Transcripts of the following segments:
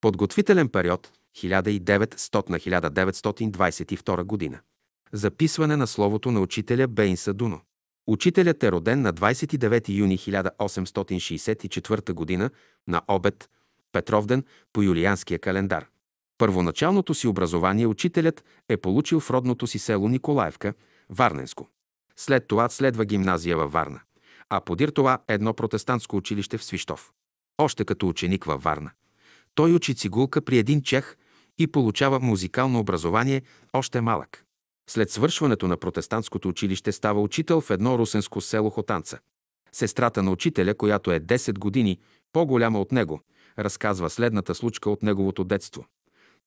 Подготвителен период 1900-1922 година. Записване на словото на учителя Бейн Садуно. Учителят е роден на 29 юни 1864 г. на обед, Петровден по юлианския календар. Първоначалното си образование учителят е получил в родното си село Николаевка, Варненско. След това следва гимназия във Варна, а подир това едно протестантско училище в Свищов. Още като ученик във Варна. Той учи цигулка при един чех и получава музикално образование още малък. След свършването на протестантското училище става учител в едно русенско село Хотанца. Сестрата на учителя, която е 10 години по-голяма от него, разказва следната случка от неговото детство.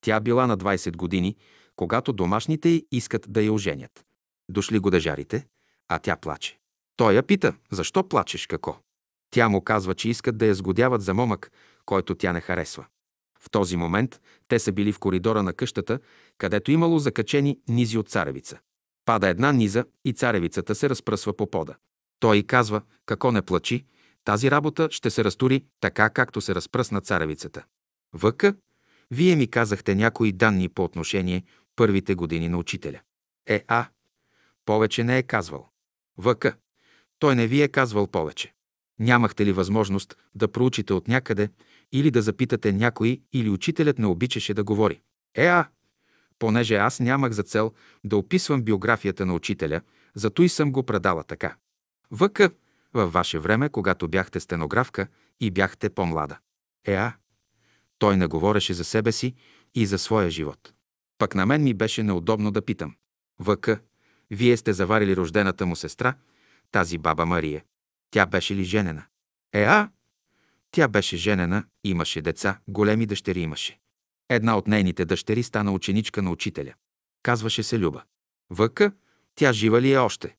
Тя била на 20 години, когато домашните й искат да я оженят. Дошли годежарите, а тя плаче. Той я пита, защо плачеш, како? Тя му казва, че искат да я сгодяват за момък, който тя не харесва. В този момент те са били в коридора на къщата, където имало закачени низи от царевица. Пада една низа и царевицата се разпръсва по пода. Той казва, како не плачи, тази работа ще се разтури така, както се разпръсна царевицата. Въка, вие ми казахте някои данни по отношение първите години на учителя. Е, а, повече не е казвал. Въка, той не ви е казвал повече. Нямахте ли възможност да проучите от някъде или да запитате някой или учителят не обичаше да говори? Е, а, понеже аз нямах за цел да описвам биографията на учителя, зато и съм го предала така. Въка, във ваше време, когато бяхте стенографка и бяхте по-млада. Е, а, той не говореше за себе си и за своя живот. Пък на мен ми беше неудобно да питам. Въка, вие сте заварили рождената му сестра, тази баба Мария. Тя беше ли женена? Е, а? Тя беше женена, имаше деца, големи дъщери имаше. Една от нейните дъщери стана ученичка на учителя. Казваше се Люба. Въка, тя жива ли е още?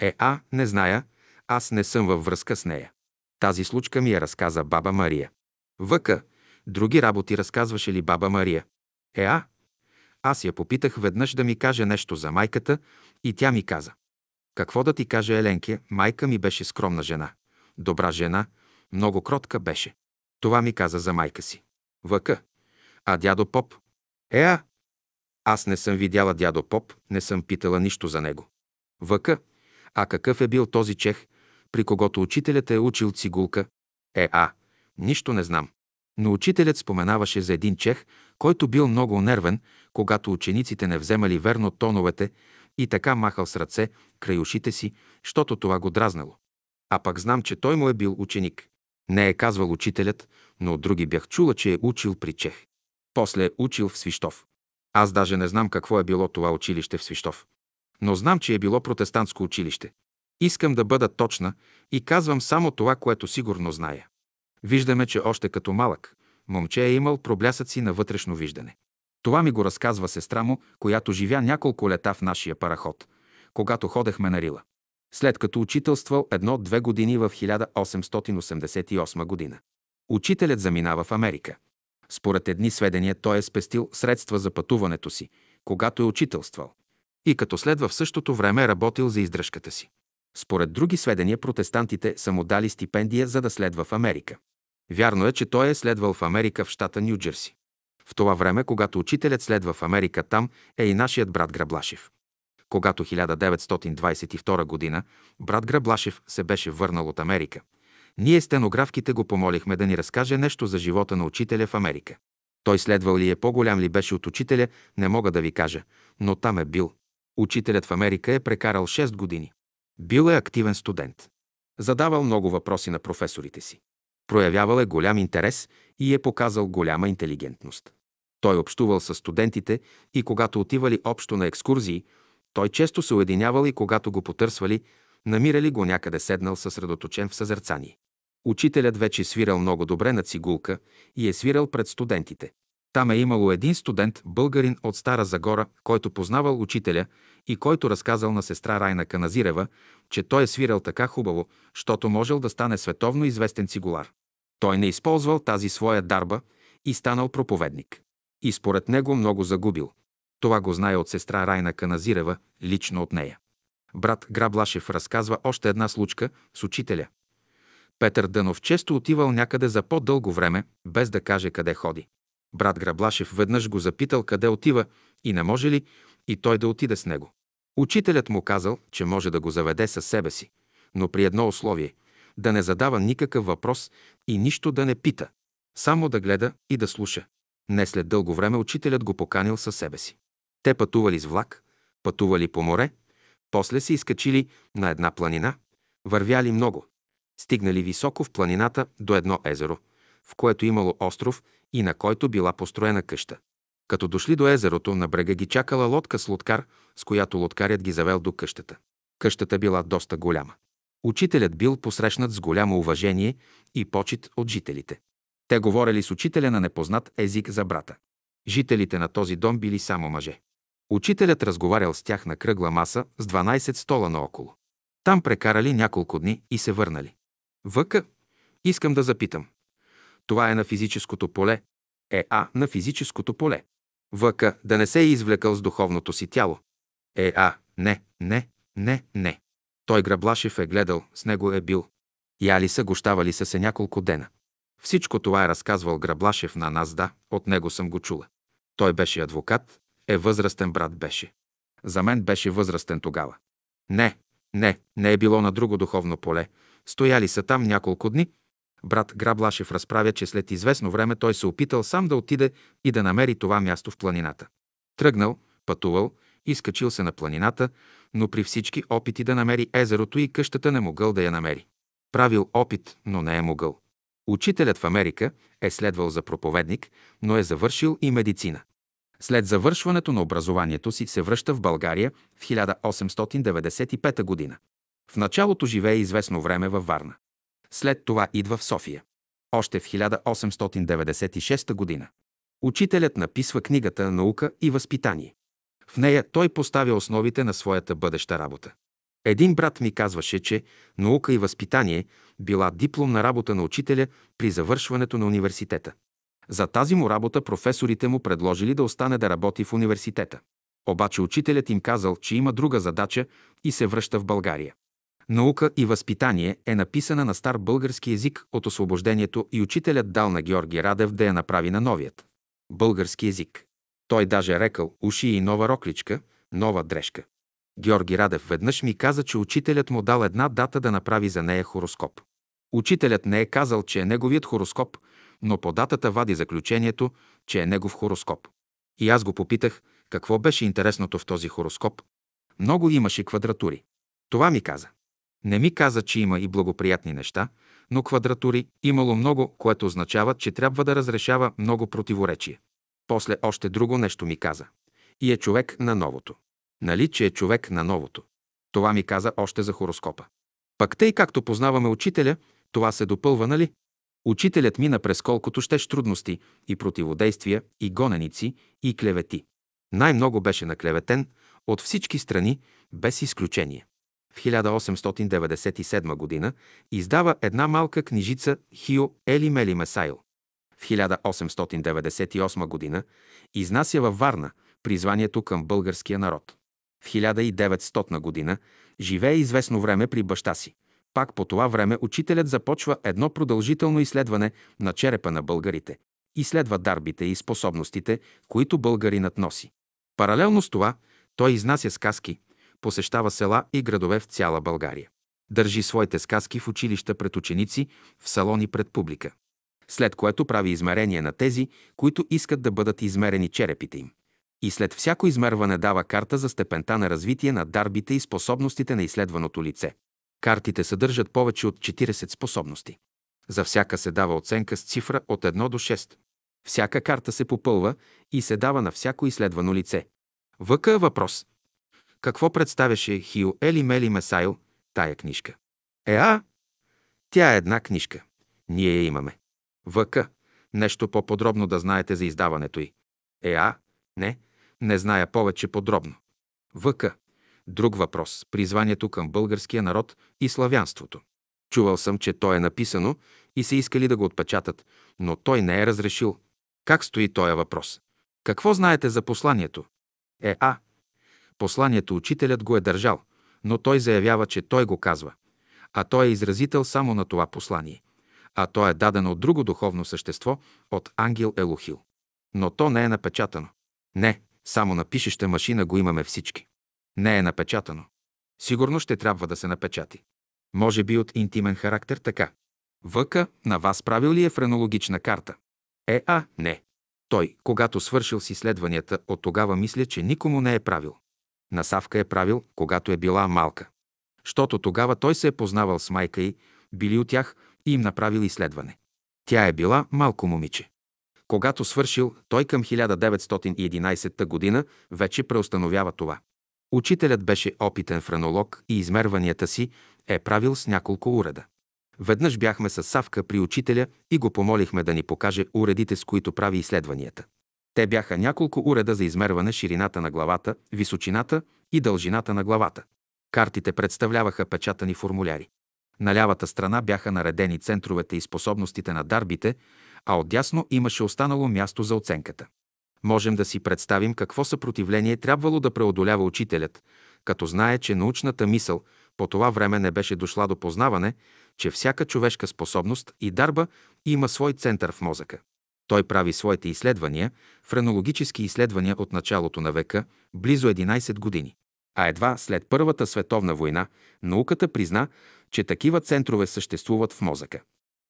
Е, а, не зная, аз не съм във връзка с нея. Тази случка ми я разказа баба Мария. Въка, други работи разказваше ли баба Мария? Е, а, аз я попитах веднъж да ми каже нещо за майката и тя ми каза. Какво да ти каже Еленке, майка ми беше скромна жена. Добра жена, много кротка беше. Това ми каза за майка си. Въка. А дядо Поп? Еа! Аз не съм видяла дядо Поп, не съм питала нищо за него. Въка. А какъв е бил този чех, при когото учителят е учил цигулка? Е, а, нищо не знам. Но учителят споменаваше за един чех, който бил много нервен, когато учениците не вземали верно тоновете и така махал с ръце край ушите си, щото това го дразнало. А пък знам, че той му е бил ученик. Не е казвал учителят, но от други бях чула, че е учил при Чех. После е учил в Свищов. Аз даже не знам какво е било това училище в Свищов. Но знам, че е било протестантско училище. Искам да бъда точна и казвам само това, което сигурно зная. Виждаме, че още като малък, момче е имал проблясъци на вътрешно виждане. Това ми го разказва сестра му, която живя няколко лета в нашия параход, когато ходехме на Рила. След като учителствал едно-две години в 1888 година. Учителят заминава в Америка. Според едни сведения той е спестил средства за пътуването си, когато е учителствал. И като следва в същото време е работил за издръжката си. Според други сведения протестантите са му дали стипендия за да следва в Америка. Вярно е, че той е следвал в Америка в щата Нью Джерси. В това време, когато учителят следва в Америка, там е и нашият брат Граблашев. Когато 1922 година брат Граблашев се беше върнал от Америка, ние стенографките го помолихме да ни разкаже нещо за живота на учителя в Америка. Той следвал ли е по-голям ли беше от учителя, не мога да ви кажа, но там е бил. Учителят в Америка е прекарал 6 години. Бил е активен студент. Задавал много въпроси на професорите си. Проявявал е голям интерес и е показал голяма интелигентност. Той общувал с студентите и когато отивали общо на екскурзии, той често се уединявал и когато го потърсвали, намирали го някъде седнал съсредоточен в съзерцание. Учителят вече свирал много добре на цигулка и е свирал пред студентите. Там е имало един студент, българин от Стара Загора, който познавал учителя и който разказал на сестра Райна Каназирева, че той е свирал така хубаво, щото можел да стане световно известен цигулар. Той не използвал тази своя дарба и станал проповедник. И според него много загубил. Това го знае от сестра Райна Каназирева, лично от нея. Брат Граблашев разказва още една случка с учителя. Петър Дънов често отивал някъде за по-дълго време, без да каже къде ходи. Брат Граблашев веднъж го запитал къде отива и не може ли и той да отиде с него. Учителят му казал, че може да го заведе със себе си, но при едно условие – да не задава никакъв въпрос и нищо да не пита, само да гледа и да слуша. Не след дълго време учителят го поканил със себе си. Те пътували с влак, пътували по море, после се изкачили на една планина, вървяли много. Стигнали високо в планината до едно езеро, в което имало остров и на който била построена къща. Като дошли до езерото, на брега ги чакала лодка с лодкар, с която лодкарят ги завел до къщата. Къщата била доста голяма. Учителят бил посрещнат с голямо уважение и почет от жителите. Те говорили с учителя на непознат език за брата. Жителите на този дом били само мъже. Учителят разговарял с тях на кръгла маса с 12 стола наоколо. Там прекарали няколко дни и се върнали. Въка, искам да запитам. Това е на физическото поле. Е А на физическото поле. Въка, да не се е извлекал с духовното си тяло. Е А, не, не, не, не. Той Граблашев е гледал, с него е бил. Яли са, гощавали са се няколко дена. Всичко това е разказвал Граблашев на нас, да, от него съм го чула. Той беше адвокат, е възрастен брат беше. За мен беше възрастен тогава. Не, не, не е било на друго духовно поле. Стояли са там няколко дни. Брат Граблашев разправя, че след известно време той се опитал сам да отиде и да намери това място в планината. Тръгнал, пътувал, изкачил се на планината, но при всички опити да намери езерото и къщата не могъл да я намери. Правил опит, но не е могъл. Учителят в Америка е следвал за проповедник, но е завършил и медицина. След завършването на образованието си се връща в България в 1895 година. В началото живее известно време във Варна. След това идва в София. Още в 1896 година. Учителят написва книгата «Наука и възпитание». В нея той поставя основите на своята бъдеща работа. Един брат ми казваше, че наука и възпитание била дипломна работа на учителя при завършването на университета. За тази му работа професорите му предложили да остане да работи в университета. Обаче учителят им казал, че има друга задача и се връща в България. Наука и възпитание е написана на стар български език от освобождението и учителят дал на Георги Радев да я направи на новият български език. Той даже рекал уши и нова рокличка, нова дрежка. Георги Радев веднъж ми каза, че учителят му дал една дата да направи за нея хороскоп. Учителят не е казал, че е неговият хороскоп, но по датата вади заключението, че е негов хороскоп. И аз го попитах, какво беше интересното в този хороскоп. Много имаше квадратури. Това ми каза. Не ми каза, че има и благоприятни неща, но квадратури имало много, което означава, че трябва да разрешава много противоречия. После още друго нещо ми каза. И е човек на новото. Нали, че е човек на новото? Това ми каза още за хороскопа. Пък тъй както познаваме учителя, това се допълва, нали? Учителят мина през колкото щеш трудности и противодействия, и гоненици, и клевети. Най-много беше наклеветен от всички страни, без изключение. В 1897 г. издава една малка книжица Хио Ели Мели Месайл в 1898 г. изнася във Варна призванието към българския народ. В 1900 г. живее известно време при баща си. Пак по това време учителят започва едно продължително изследване на черепа на българите. Изследва дарбите и способностите, които българинът носи. Паралелно с това, той изнася сказки, посещава села и градове в цяла България. Държи своите сказки в училища пред ученици, в салони пред публика след което прави измерение на тези, които искат да бъдат измерени черепите им. И след всяко измерване дава карта за степента на развитие на дарбите и способностите на изследваното лице. Картите съдържат повече от 40 способности. За всяка се дава оценка с цифра от 1 до 6. Всяка карта се попълва и се дава на всяко изследвано лице. ВК въпрос. Какво представяше Хио Ели Мели Месайл, тая книжка? Еа, тя е една книжка. Ние я имаме. ВК. Нещо по-подробно да знаете за издаването й. ЕА. Не. Не зная повече подробно. ВК. Друг въпрос. Призванието към българския народ и славянството. Чувал съм, че то е написано и са искали да го отпечатат, но той не е разрешил. Как стои този въпрос? Какво знаете за посланието? ЕА. Посланието учителят го е държал, но той заявява, че той го казва. А той е изразител само на това послание а то е дадено от друго духовно същество, от ангел Елохил. Но то не е напечатано. Не, само на пишеща машина го имаме всички. Не е напечатано. Сигурно ще трябва да се напечати. Може би от интимен характер така. ВК на вас правил ли е френологична карта? Е, а, не. Той, когато свършил с изследванията, от тогава мисля, че никому не е правил. На Савка е правил, когато е била малка. Щото тогава той се е познавал с майка й, били от тях и им направил изследване. Тя е била малко момиче. Когато свършил, той към 1911 година вече преустановява това. Учителят беше опитен френолог и измерванията си е правил с няколко уреда. Веднъж бяхме с Савка при учителя и го помолихме да ни покаже уредите, с които прави изследванията. Те бяха няколко уреда за измерване ширината на главата, височината и дължината на главата. Картите представляваха печатани формуляри. На лявата страна бяха наредени центровете и способностите на дарбите, а отдясно имаше останало място за оценката. Можем да си представим какво съпротивление трябвало да преодолява учителят, като знае, че научната мисъл по това време не беше дошла до познаване, че всяка човешка способност и дарба има свой център в мозъка. Той прави своите изследвания, френологически изследвания от началото на века, близо 11 години. А едва след Първата световна война науката призна, че такива центрове съществуват в мозъка.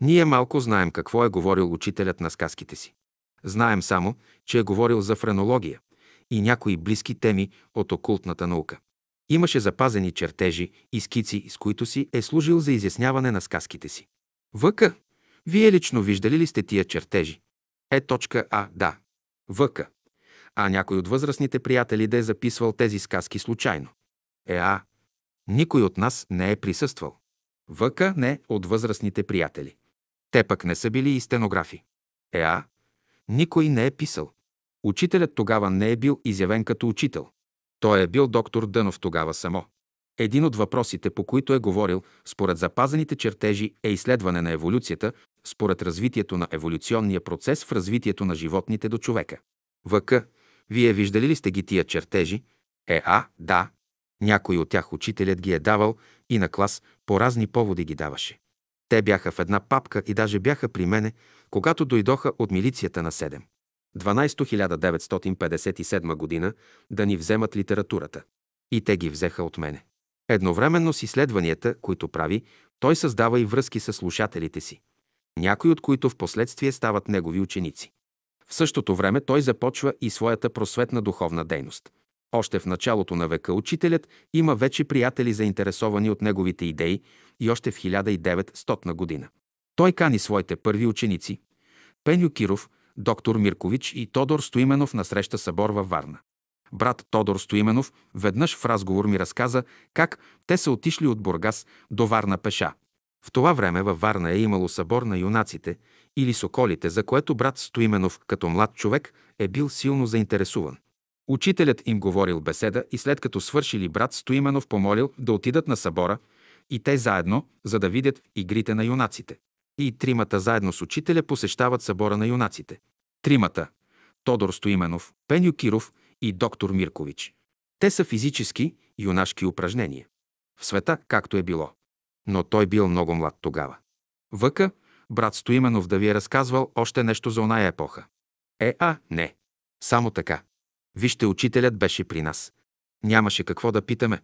Ние малко знаем какво е говорил учителят на сказките си. Знаем само, че е говорил за френология и някои близки теми от окултната наука. Имаше запазени чертежи и скици, с които си е служил за изясняване на сказките си. Въка, вие лично виждали ли сте тия чертежи? Е точка А, да. Въка. А някой от възрастните приятели да е записвал тези сказки случайно. Е, а. Никой от нас не е присъствал. Въка не от възрастните приятели. Те пък не са били и стенографи. Е, а. Никой не е писал. Учителят тогава не е бил изявен като учител. Той е бил доктор Дънов тогава само. Един от въпросите, по които е говорил, според запазените чертежи, е изследване на еволюцията, според развитието на еволюционния процес в развитието на животните до човека. ВК. Вие виждали ли сте ги тия чертежи? Е, а, да. Някой от тях учителят ги е давал и на клас по разни поводи ги даваше. Те бяха в една папка и даже бяха при мене, когато дойдоха от милицията на 7. 12.1957 година да ни вземат литературата. И те ги взеха от мене. Едновременно с изследванията, които прави, той създава и връзки с слушателите си, някои от които в последствие стават негови ученици. В същото време той започва и своята просветна духовна дейност. Още в началото на века учителят има вече приятели заинтересовани от неговите идеи и още в 1900 година. Той кани своите първи ученици – Пеню Киров, доктор Миркович и Тодор Стоименов на среща събор във Варна. Брат Тодор Стоименов веднъж в разговор ми разказа как те са отишли от Бургас до Варна пеша. В това време във Варна е имало събор на юнаците или соколите, за което брат Стоименов като млад човек е бил силно заинтересуван. Учителят им говорил беседа и след като свършили брат Стоименов помолил да отидат на събора и те заедно, за да видят игрите на юнаците. И тримата заедно с учителя посещават събора на юнаците. Тримата – Тодор Стоименов, Пеню Киров и доктор Миркович. Те са физически, юнашки упражнения. В света, както е било. Но той бил много млад тогава. Въка, брат Стоименов да ви е разказвал още нещо за оная епоха. Е, а, не. Само така. Вижте, учителят беше при нас. Нямаше какво да питаме.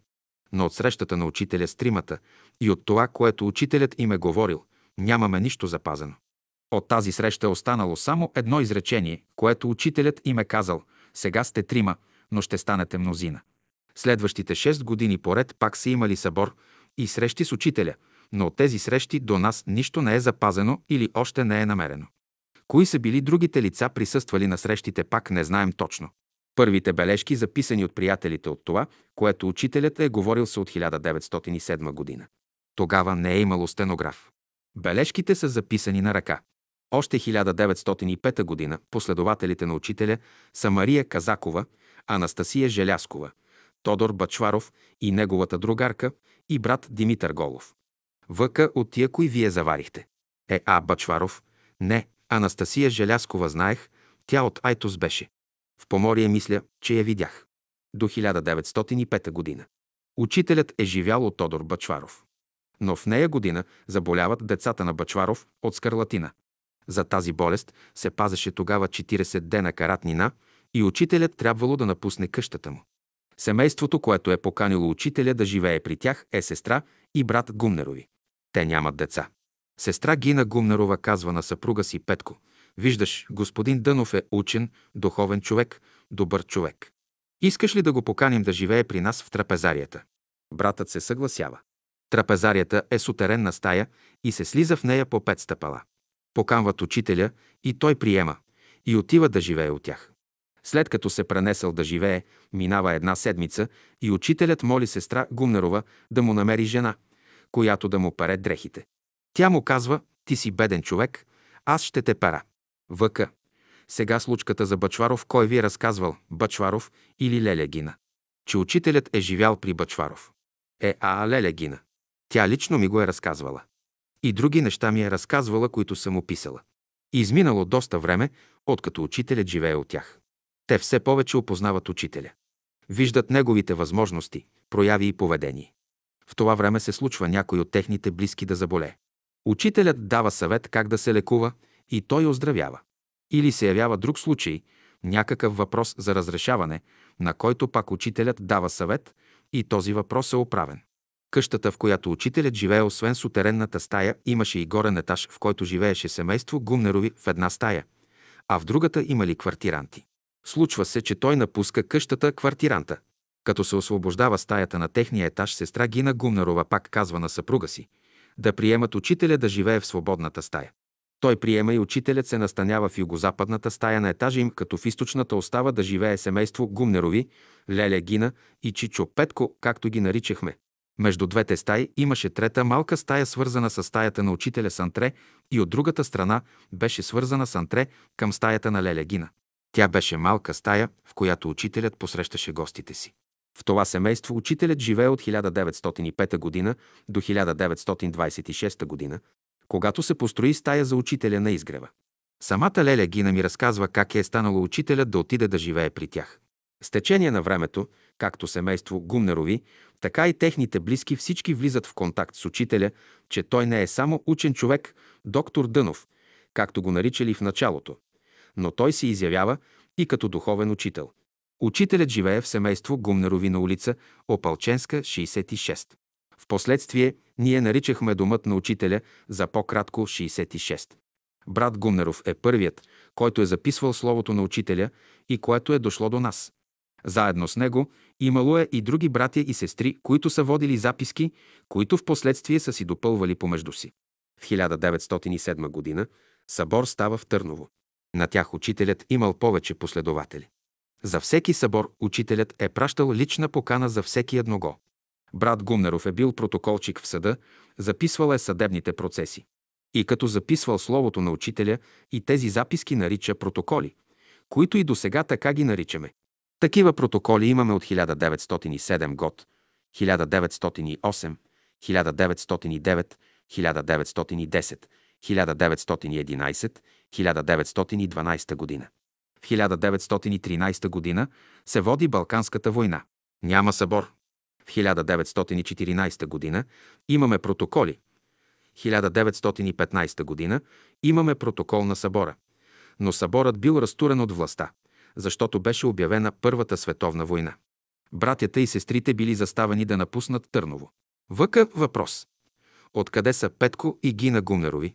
Но от срещата на учителя с тримата и от това, което учителят им е говорил, нямаме нищо запазено. От тази среща е останало само едно изречение, което учителят им е казал «Сега сте трима, но ще станете мнозина». Следващите шест години поред пак са имали събор и срещи с учителя, но от тези срещи до нас нищо не е запазено или още не е намерено. Кои са били другите лица, присъствали на срещите, пак не знаем точно. Първите бележки, записани от приятелите от това, което учителят е говорил са от 1907 година. Тогава не е имало стенограф. Бележките са записани на ръка. Още 1905 година последователите на учителя са Мария Казакова, Анастасия Желяскова, Тодор Бачваров и неговата другарка и брат Димитър Голов. Въка от тия, кои вие заварихте. Е, А. Бачваров. Не, Анастасия Желяскова знаех, тя от Айтос беше. В Поморие мисля, че я видях. До 1905 година. Учителят е живял от Тодор Бачваров. Но в нея година заболяват децата на Бачваров от скарлатина. За тази болест се пазеше тогава 40 дена каратнина и учителят трябвало да напусне къщата му. Семейството, което е поканило учителя да живее при тях, е сестра и брат Гумнерови. Те нямат деца. Сестра Гина Гумнерова казва на съпруга си Петко, виждаш, господин Дънов е учен, духовен човек, добър човек. Искаш ли да го поканим да живее при нас в трапезарията? Братът се съгласява. Трапезарията е сутеренна стая и се слиза в нея по пет стъпала. Поканват учителя и той приема и отива да живее от тях. След като се пренесъл да живее, минава една седмица и учителят моли сестра Гумнерова да му намери жена, която да му паре дрехите. Тя му казва, ти си беден човек, аз ще те пара. Въка. Сега случката за Бачваров, кой ви е разказвал, Бачваров или Леля Гина? Че учителят е живял при Бачваров. Е, а Леля Гина. Тя лично ми го е разказвала. И други неща ми е разказвала, които съм описала. Изминало доста време, откато учителят живее от тях. Те все повече опознават учителя. Виждат неговите възможности, прояви и поведение. В това време се случва някой от техните близки да заболее. Учителят дава съвет как да се лекува и той оздравява. Или се явява друг случай, някакъв въпрос за разрешаване, на който пак учителят дава съвет и този въпрос е оправен. Къщата, в която учителят живее, освен сутеренната стая, имаше и горен етаж, в който живееше семейство Гумнерови в една стая, а в другата имали квартиранти. Случва се, че той напуска къщата квартиранта. Като се освобождава стаята на техния етаж, сестра Гина Гумнерова пак казва на съпруга си да приемат учителя да живее в свободната стая. Той приема и учителят се настанява в югозападната стая на етажа им, като в източната остава да живее семейство Гумнерови, Леля Гина и Чичо Петко, както ги наричахме. Между двете стаи имаше трета малка стая, свързана с стаята на учителя Сантре и от другата страна беше свързана с Антре към стаята на Леля Гина. Тя беше малка стая, в която учителят посрещаше гостите си. В това семейство учителят живее от 1905 г. до 1926 г., когато се построи стая за учителя на изгрева. Самата Леля Гина ми разказва как е станало учителят да отиде да живее при тях. С течение на времето, както семейство Гумнерови, така и техните близки всички влизат в контакт с учителя, че той не е само учен човек, доктор Дънов, както го наричали в началото, но той се изявява и като духовен учител. Учителят живее в семейство Гумнерови на улица Опалченска, 66. Впоследствие ние наричахме домът на учителя за по-кратко 66. Брат Гумнеров е първият, който е записвал словото на учителя и което е дошло до нас. Заедно с него имало е и други братя и сестри, които са водили записки, които в последствие са си допълвали помежду си. В 1907 година събор става в Търново. На тях учителят имал повече последователи. За всеки събор учителят е пращал лична покана за всеки едного. Брат Гумнеров е бил протоколчик в съда, записвал е съдебните процеси. И като записвал словото на учителя, и тези записки нарича протоколи, които и до сега така ги наричаме. Такива протоколи имаме от 1907 год, 1908, 1909, 1910, 1911, 1912 година. В 1913 година се води Балканската война. Няма събор. В 1914 година имаме протоколи. 1915 година имаме протокол на събора. Но съборът бил разтурен от властта защото беше обявена Първата световна война. Братята и сестрите били заставени да напуснат Търново. Въка въпрос. Откъде са Петко и Гина Гумнерови?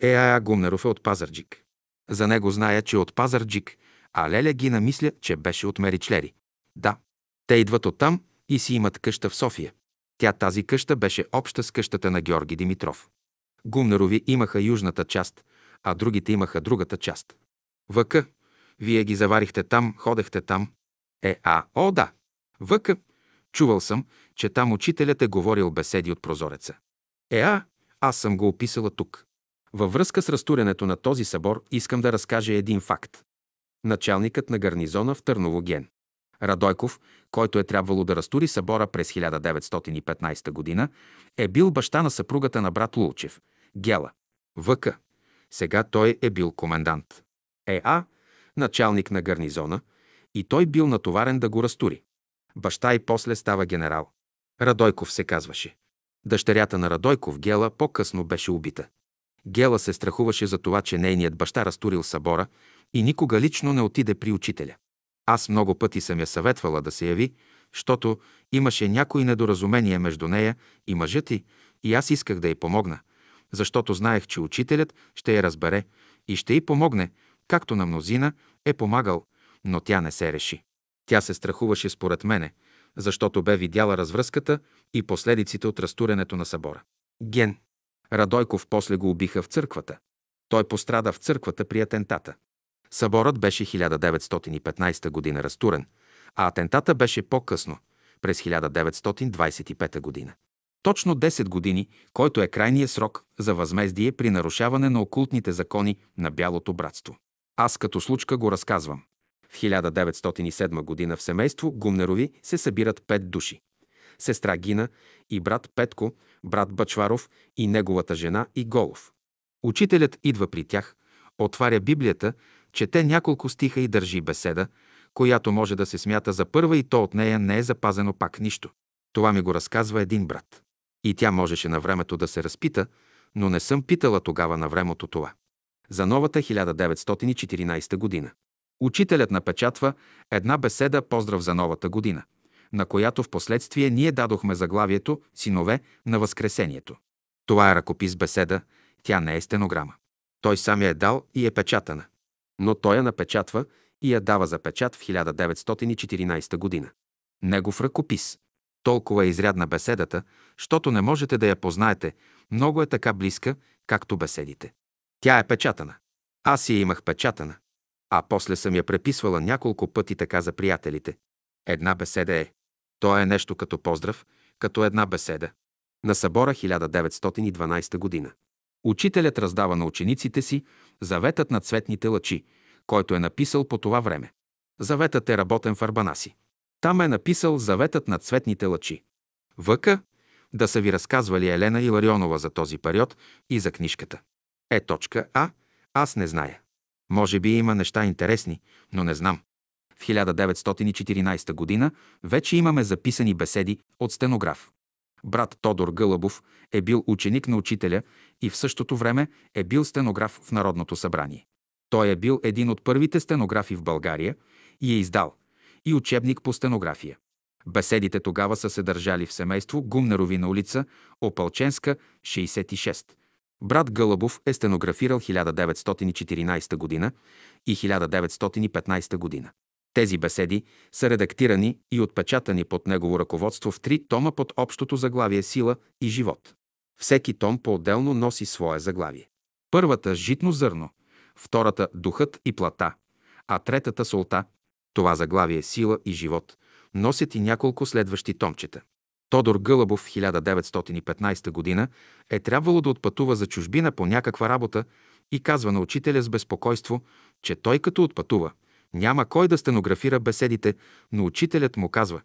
Е, а Гумнеров е от Пазарджик. За него зная, че е от Пазарджик, а Леля Гина мисля, че беше от Меричлери. Да, те идват оттам и си имат къща в София. Тя тази къща беше обща с къщата на Георги Димитров. Гумнерови имаха южната част, а другите имаха другата част. Въка, вие ги заварихте там, ходехте там. Е, а, о, да. Въка. Чувал съм, че там учителят е говорил беседи от прозореца. Е, а, аз съм го описала тук. Във връзка с разтурянето на този събор искам да разкажа един факт. Началникът на гарнизона в Търново Ген. Радойков, който е трябвало да разтури събора през 1915 година, е бил баща на съпругата на брат Лулчев, Гела. Въка. Сега той е бил комендант. Е, а, началник на гарнизона, и той бил натоварен да го разтури. Баща и после става генерал. Радойков се казваше. Дъщерята на Радойков Гела по-късно беше убита. Гела се страхуваше за това, че нейният баща разтурил събора и никога лично не отиде при учителя. Аз много пъти съм я съветвала да се яви, защото имаше някои недоразумения между нея и мъжът ти, и аз исках да й помогна, защото знаех, че учителят ще я разбере и ще й помогне, както на мнозина е помагал, но тя не се реши. Тя се страхуваше според мене, защото бе видяла развръзката и последиците от разтуренето на събора. Ген. Радойков после го убиха в църквата. Той пострада в църквата при атентата. Съборът беше 1915 година разтурен, а атентата беше по-късно, през 1925 година. Точно 10 години, който е крайният срок за възмездие при нарушаване на окултните закони на Бялото братство. Аз като случка го разказвам. В 1907 година в семейство Гумнерови се събират пет души. Сестра Гина и брат Петко, брат Бачваров и неговата жена и Голов. Учителят идва при тях, отваря Библията, чете няколко стиха и държи беседа, която може да се смята за първа и то от нея не е запазено пак нищо. Това ми го разказва един брат. И тя можеше на времето да се разпита, но не съм питала тогава на времето това. За новата 1914 година. Учителят напечатва една беседа «Поздрав за новата година», на която в последствие ние дадохме заглавието «Синове на Възкресението». Това е ръкопис беседа, тя не е стенограма. Той сам я е дал и е печатана. Но той я напечатва и я дава за печат в 1914 година. Негов ръкопис. Толкова е изрядна беседата, щото не можете да я познаете, много е така близка, както беседите. Тя е печатана. Аз я имах печатана. А после съм я преписвала няколко пъти така за приятелите. Една беседа е. То е нещо като поздрав, като една беседа. На събора 1912 година. Учителят раздава на учениците си заветът на цветните лъчи, който е написал по това време. Заветът е работен в Арбанаси. Там е написал заветът на цветните лъчи. Въка да са ви разказвали Елена Иларионова за този период и за книжката. Е точка А. Аз не зная. Може би има неща интересни, но не знам. В 1914 година вече имаме записани беседи от стенограф. Брат Тодор Гълъбов е бил ученик на учителя и в същото време е бил стенограф в Народното събрание. Той е бил един от първите стенографи в България и е издал и учебник по стенография. Беседите тогава са се държали в семейство Гумнерови на улица Опалченска, 66. Брат Гълъбов е стенографирал 1914 година и 1915 година. Тези беседи са редактирани и отпечатани под негово ръководство в три тома под общото заглавие Сила и живот. Всеки том по-отделно носи свое заглавие. Първата – житно зърно, втората – духът и плата, а третата – солта. Това заглавие Сила и живот носят и няколко следващи томчета. Тодор Гълъбов в 1915 година е трябвало да отпътува за чужбина по някаква работа и казва на учителя с безпокойство, че той като отпътува, няма кой да стенографира беседите, но учителят му казва,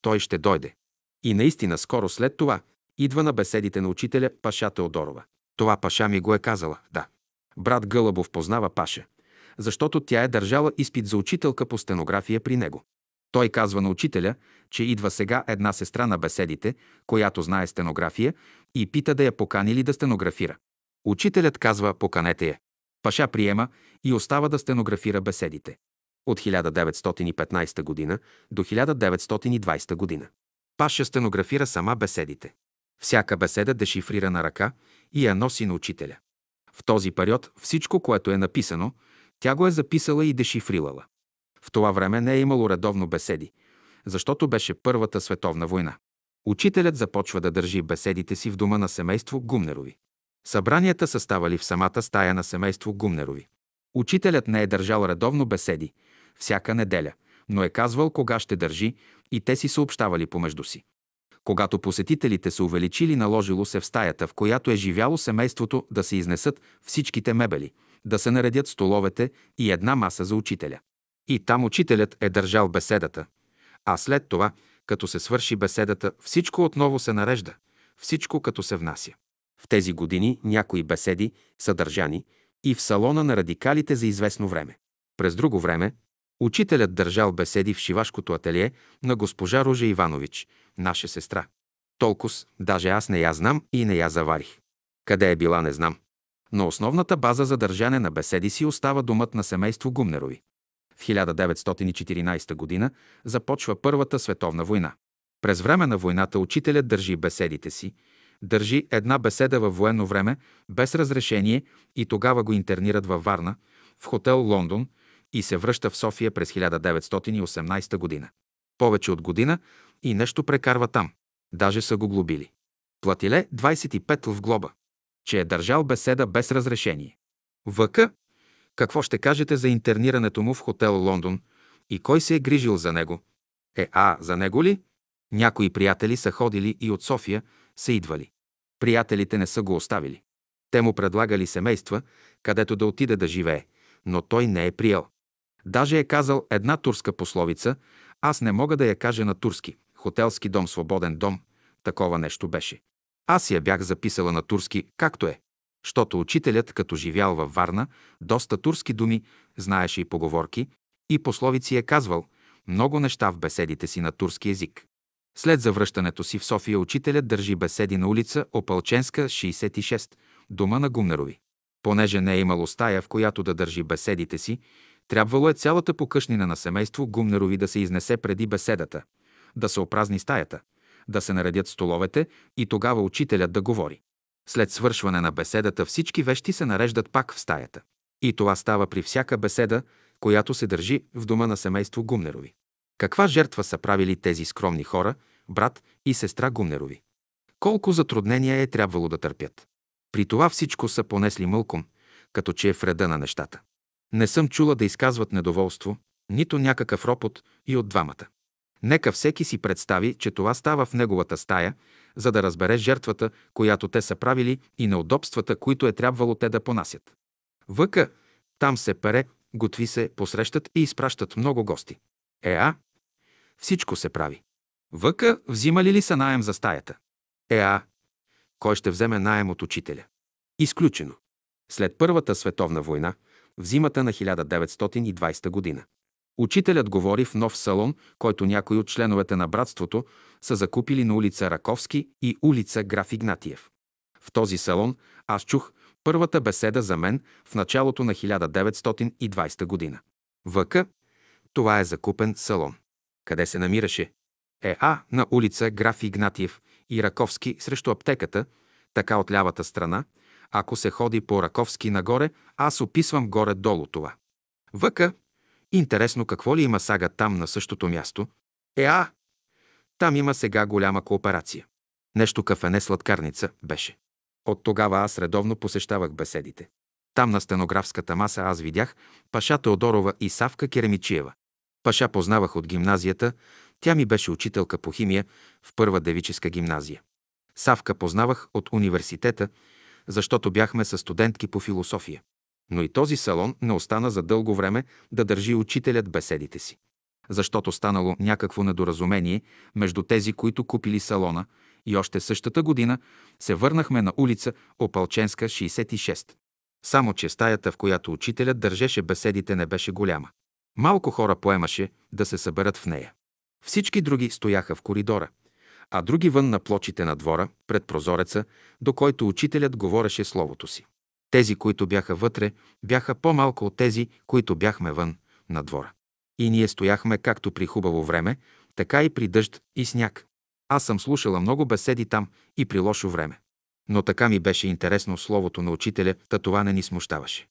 той ще дойде. И наистина скоро след това идва на беседите на учителя Паша Теодорова. Това Паша ми го е казала, да. Брат Гълъбов познава Паша, защото тя е държала изпит за учителка по стенография при него. Той казва на учителя, че идва сега една сестра на беседите, която знае стенография и пита да я покани ли да стенографира. Учителят казва «поканете я». Паша приема и остава да стенографира беседите. От 1915 година до 1920 година. Паша стенографира сама беседите. Всяка беседа дешифрира на ръка и я носи на учителя. В този период всичко, което е написано, тя го е записала и дешифрилала. В това време не е имало редовно беседи, защото беше Първата световна война. Учителят започва да държи беседите си в дома на семейство Гумнерови. Събранията са ставали в самата стая на семейство Гумнерови. Учителят не е държал редовно беседи, всяка неделя, но е казвал кога ще държи и те си съобщавали помежду си. Когато посетителите се увеличили, наложило се в стаята, в която е живяло семейството, да се изнесат всичките мебели, да се наредят столовете и една маса за учителя. И там учителят е държал беседата. А след това, като се свърши беседата, всичко отново се нарежда, всичко като се внася. В тези години някои беседи са държани и в салона на радикалите за известно време. През друго време учителят държал беседи в шивашкото ателие на госпожа Ружа Иванович, наша сестра. Толкос, даже аз не я знам и не я заварих. Къде е била, не знам. Но основната база за държане на беседи си остава домът на семейство Гумнерови. В 1914 г. започва Първата световна война. През време на войната учителят държи беседите си, държи една беседа във военно време без разрешение и тогава го интернират във Варна, в хотел Лондон и се връща в София през 1918 година. Повече от година и нещо прекарва там. Даже са го глобили. Платиле 25 в глоба, че е държал беседа без разрешение. ВК, какво ще кажете за интернирането му в хотел Лондон и кой се е грижил за него? Е, а, за него ли? Някои приятели са ходили и от София са идвали. Приятелите не са го оставили. Те му предлагали семейства, където да отиде да живее, но той не е приел. Даже е казал една турска пословица, аз не мога да я кажа на турски. Хотелски дом, свободен дом. Такова нещо беше. Аз я бях записала на турски, както е. Щото учителят, като живял във Варна, доста турски думи, знаеше и поговорки, и пословици е казвал много неща в беседите си на турски език. След завръщането си в София учителят държи беседи на улица Опалченска, 66, дома на Гумнерови. Понеже не е имало стая, в която да държи беседите си, трябвало е цялата покъшнина на семейство Гумнерови да се изнесе преди беседата, да се опразни стаята, да се наредят столовете и тогава учителят да говори. След свършване на беседата всички вещи се нареждат пак в стаята. И това става при всяка беседа, която се държи в дома на семейство Гумнерови. Каква жертва са правили тези скромни хора, брат и сестра Гумнерови? Колко затруднения е трябвало да търпят? При това всичко са понесли мълком, като че е в реда на нещата. Не съм чула да изказват недоволство, нито някакъв ропот и от двамата. Нека всеки си представи, че това става в неговата стая, за да разбере жертвата, която те са правили и неудобствата, които е трябвало те да понасят. Въка, там се пере, готви се, посрещат и изпращат много гости. Еа, всичко се прави. Въка, взимали ли са наем за стаята? Еа, кой ще вземе наем от учителя? Изключено. След Първата световна война, в зимата на 1920 година. Учителят говори в нов салон, който някои от членовете на братството са закупили на улица Раковски и улица Граф Игнатиев. В този салон аз чух първата беседа за мен в началото на 1920 година. ВК това е закупен салон. Къде се намираше? Е А на улица Граф Игнатиев и Раковски срещу аптеката, така от лявата страна. Ако се ходи по Раковски нагоре, аз описвам горе-долу това. ВК Интересно какво ли има сага там на същото място? Е, а! Там има сега голяма кооперация. Нещо кафене сладкарница беше. От тогава аз редовно посещавах беседите. Там на стенографската маса аз видях Паша Теодорова и Савка Керемичиева. Паша познавах от гимназията, тя ми беше учителка по химия в първа девическа гимназия. Савка познавах от университета, защото бяхме със студентки по философия. Но и този салон не остана за дълго време да държи учителят беседите си. Защото станало някакво недоразумение между тези, които купили салона, и още същата година се върнахме на улица Опалченска, 66. Само, че стаята, в която учителят държеше беседите, не беше голяма. Малко хора поемаше да се съберат в нея. Всички други стояха в коридора, а други вън на плочите на двора, пред прозореца, до който учителят говореше словото си. Тези, които бяха вътре, бяха по-малко от тези, които бяхме вън, на двора. И ние стояхме както при хубаво време, така и при дъжд и сняг. Аз съм слушала много беседи там и при лошо време. Но така ми беше интересно словото на учителя, та това не ни смущаваше.